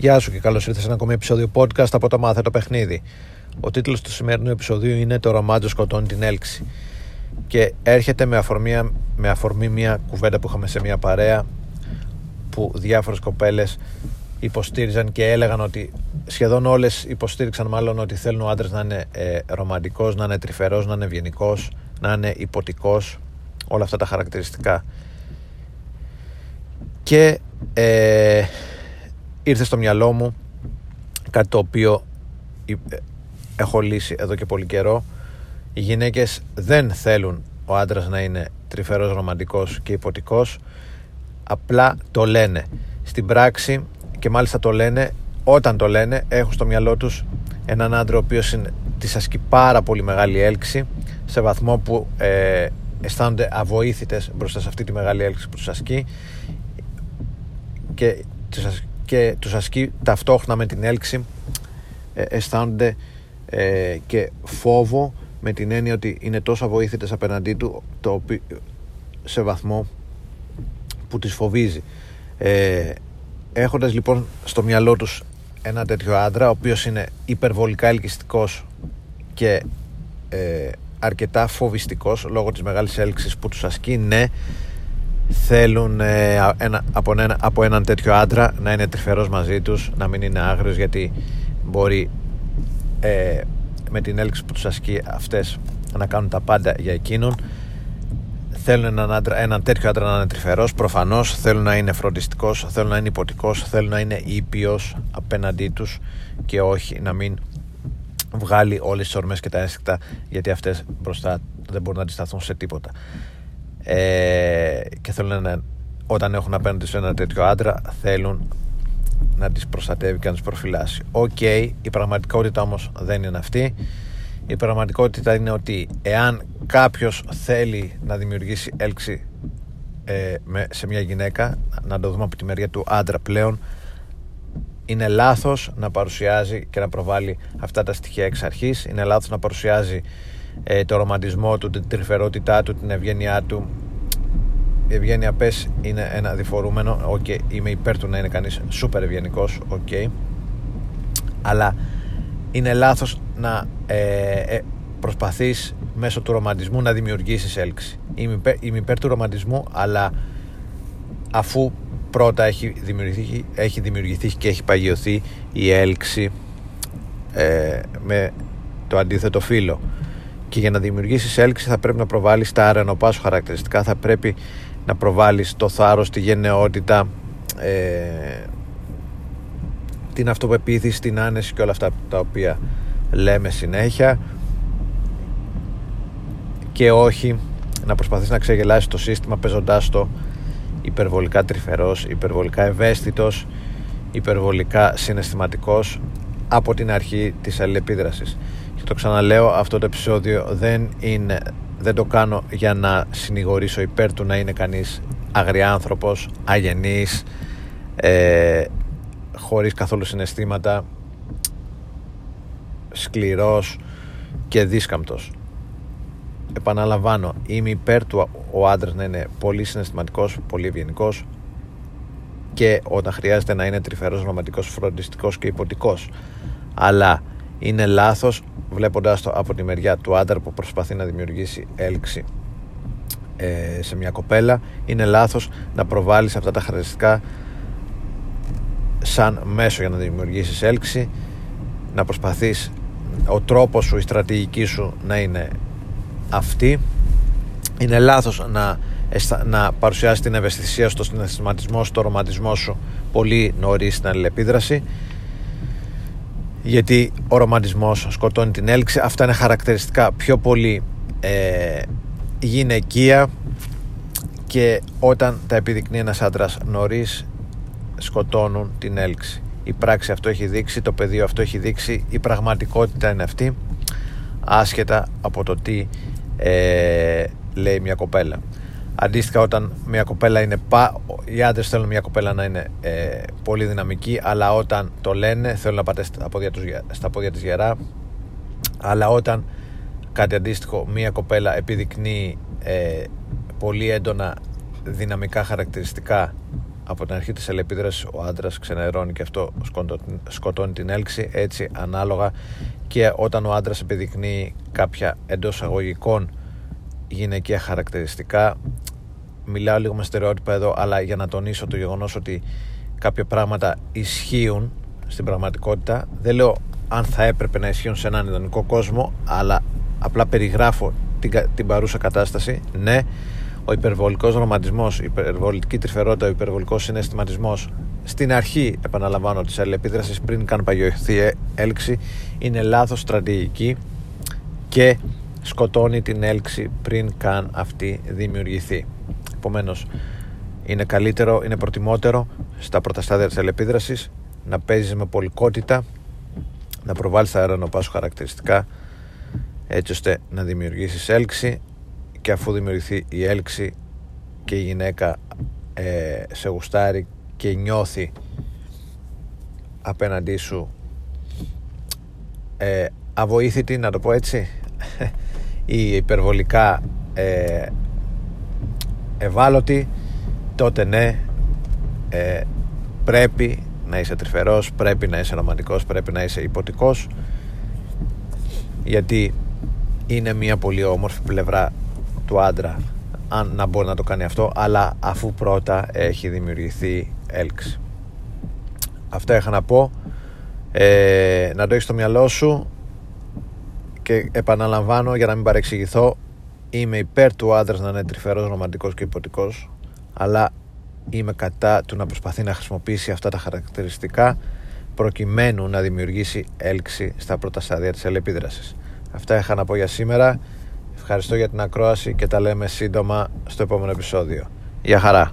Γεια σου και καλώς ήρθες σε ένα ακόμη επεισόδιο podcast από το Μάθε το Παιχνίδι. Ο τίτλος του σημερινού επεισοδίου είναι «Το ρομάτζο σκοτώνει την έλξη» και έρχεται με αφορμή, με αφορμή μια κουβέντα που είχαμε σε μια παρέα που διάφορες κοπέλες υποστήριζαν και έλεγαν ότι σχεδόν όλες υποστήριξαν μάλλον ότι θέλουν ο άντρας να είναι ε, ρομαντικός, να είναι τρυφερός, να είναι ευγενικός, να είναι υποτικός, όλα αυτά τα χαρακτηριστικά. Και ε, ήρθε στο μυαλό μου κάτι το οποίο έχω λύσει εδώ και πολύ καιρό. Οι γυναίκες δεν θέλουν ο άντρας να είναι τρυφερός ρομαντικός και υποτικός. Απλά το λένε. Στην πράξη και μάλιστα το λένε όταν το λένε έχουν στο μυαλό τους έναν άντρα ο οποίος είναι, της ασκεί πάρα πολύ μεγάλη έλξη σε βαθμό που ε, αισθάνονται αβοήθητες μπροστά σε αυτή τη μεγάλη έλξη που τους ασκεί. Και και τους ασκεί ταυτόχρονα με την έλξη ε, αισθάνονται ε, και φόβο με την έννοια ότι είναι τόσο αβοήθητες απέναντί του το οποίο, σε βαθμό που τις φοβίζει. Ε, έχοντας λοιπόν στο μυαλό τους ένα τέτοιο άντρα ο οποίος είναι υπερβολικά ελκυστικός και ε, αρκετά φοβιστικός λόγω της μεγάλης έλξης που τους ασκεί ναι θέλουν ε, ένα, από, ένα, από έναν τέτοιο άντρα να είναι τρυφερός μαζί τους να μην είναι άγριος γιατί μπορεί ε, με την έλξη που τους ασκεί αυτές να κάνουν τα πάντα για εκείνον. Θέλουν έναν, άντρα, έναν τέτοιο άντρα να είναι τρυφερός προφανώς. Θέλουν να είναι φροντιστικός θέλουν να είναι υποτικός θέλουν να είναι ήπιος απέναντί τους και όχι να μην βγάλει όλες τις ορμές και τα ένστικτα γιατί αυτές μπροστά δεν μπορούν να αντισταθούν σε τίποτα ε, και θέλουν να, όταν έχουν απέναντι σε ένα τέτοιο άντρα θέλουν να τις προστατεύει και να τις προφυλάσσει. Οκ, η πραγματικότητα όμως δεν είναι αυτή. Η πραγματικότητα είναι ότι εάν κάποιος θέλει να δημιουργήσει έλξη ε, με, σε μια γυναίκα, να το δούμε από τη μεριά του άντρα πλέον, είναι λάθος να παρουσιάζει και να προβάλλει αυτά τα στοιχεία εξ αρχής. Είναι λάθος να παρουσιάζει ε, το ρομαντισμό του, την τρυφερότητά του, την ευγένειά του. Η ευγένεια πες είναι ένα διφορούμενο, okay, είμαι υπέρ του να είναι κανείς σούπερ ευγενικός, ok. Αλλά είναι λάθος να ε, ε, προσπαθείς μέσω του ρομαντισμού να δημιουργήσεις έλξη. Είμαι υπέρ, είμαι υπέρ του ρομαντισμού, αλλά αφού πρώτα έχει δημιουργηθεί, έχει δημιουργηθεί και έχει παγιωθεί η έλξη ε, με το αντίθετο φύλλο και για να δημιουργήσεις έλξη θα πρέπει να προβάλλεις τα αρενοπάς σου χαρακτηριστικά. Θα πρέπει να προβάλλεις το θάρρος, τη γενναιότητα ε, την αυτοπεποίθηση, την άνεση και όλα αυτά τα οποία λέμε συνέχεια. Και όχι να προσπαθείς να ξεγελάσεις το σύστημα παίζοντάς το υπερβολικά τρυφερός, υπερβολικά ευαίσθητος υπερβολικά συναισθηματικός από την αρχή της αλληλεπίδρασης και το ξαναλέω αυτό το επεισόδιο δεν είναι δεν το κάνω για να συνηγορήσω υπέρ του να είναι κανείς αγριάνθρωπος, αγενής ε, χωρίς καθόλου συναισθήματα σκληρός και δίσκαμπτος. Επαναλαμβάνω είμαι υπέρ του ο άντρας να είναι πολύ συναισθηματικός πολύ ευγενικός και όταν χρειάζεται να είναι τρυφερός, ρομαντικός, φροντιστικός και υποτικός. Αλλά είναι λάθος βλέποντας το από τη μεριά του άντρα που προσπαθεί να δημιουργήσει έλξη ε, σε μια κοπέλα είναι λάθος να προβάλλεις αυτά τα χαρακτηριστικά σαν μέσο για να δημιουργήσεις έλξη να προσπαθείς ο τρόπος σου, η στρατηγική σου να είναι αυτή. Είναι λάθος να, να παρουσιάσεις την ευαισθησία στο συναισθηματισμό, στο ρομαντισμό σου πολύ νωρίς στην αλληλεπίδραση γιατί ο ρομαντισμός σκοτώνει την έλξη. Αυτά είναι χαρακτηριστικά πιο πολύ ε, γυναικεία και όταν τα επιδεικνύει ένας άντρας νωρίς σκοτώνουν την έλξη. Η πράξη αυτό έχει δείξει, το πεδίο αυτό έχει δείξει η πραγματικότητα είναι αυτή άσχετα από το τι ε, λέει μια κοπέλα Αντίστοιχα, όταν μια κοπέλα είναι. Πα... Οι άντρες θέλουν μια κοπέλα να είναι ε, πολύ δυναμική, αλλά όταν το λένε θέλουν να πάτε στα πόδια, τους, στα πόδια της γερά. Αλλά όταν κάτι αντίστοιχο, μια κοπέλα επιδεικνύει ε, πολύ έντονα δυναμικά χαρακτηριστικά, από την αρχή της ελεπίδρασης ο άντρας ξενερώνει και αυτό σκοτώνει την έλξη έτσι ανάλογα και όταν ο άντρας επιδεικνύει κάποια εντός αγωγικών γυναικεία χαρακτηριστικά μιλάω λίγο με στερεότυπα εδώ αλλά για να τονίσω το γεγονός ότι κάποια πράγματα ισχύουν στην πραγματικότητα δεν λέω αν θα έπρεπε να ισχύουν σε έναν ιδανικό κόσμο αλλά απλά περιγράφω την, την παρούσα κατάσταση ναι ο υπερβολικός ρομαντισμός, η υπερβολική τρυφερότητα, ο υπερβολικός συναισθηματισμός στην αρχή, επαναλαμβάνω, της αλληλεπίδρασης πριν καν παγιωθεί έλξη είναι λάθος στρατηγική και σκοτώνει την έλξη πριν καν αυτή δημιουργηθεί. Επομένως, είναι καλύτερο, είναι προτιμότερο στα πρώτα στάδια της αλληλεπίδρασης να παίζεις με πολικότητα, να προβάλλεις τα αερονοπά σου χαρακτηριστικά έτσι ώστε να δημιουργήσεις έλξη και αφού δημιουργηθεί η έλξη και η γυναίκα ε, σε γουστάρει και νιώθει απέναντί σου ε, αβοήθητη να το πω έτσι ή υπερβολικά ε, ευάλωτη τότε ναι ε, πρέπει να είσαι τρυφερός πρέπει να είσαι ρομαντικός πρέπει να είσαι υποτικός γιατί είναι μια πολύ όμορφη πλευρά του άντρα αν να μπορεί να το κάνει αυτό αλλά αφού πρώτα έχει δημιουργηθεί έλξη αυτά είχα να πω. Ε, να το έχεις στο μυαλό σου και επαναλαμβάνω για να μην παρεξηγηθώ είμαι υπέρ του άντρας να είναι τρυφερός, ρομαντικός και υποτικός αλλά είμαι κατά του να προσπαθεί να χρησιμοποιήσει αυτά τα χαρακτηριστικά προκειμένου να δημιουργήσει έλξη στα πρώτα στάδια της ελεπίδρασης. Αυτά είχα να πω για σήμερα. Ευχαριστώ για την ακρόαση και τα λέμε σύντομα στο επόμενο επεισόδιο. Γεια χαρά!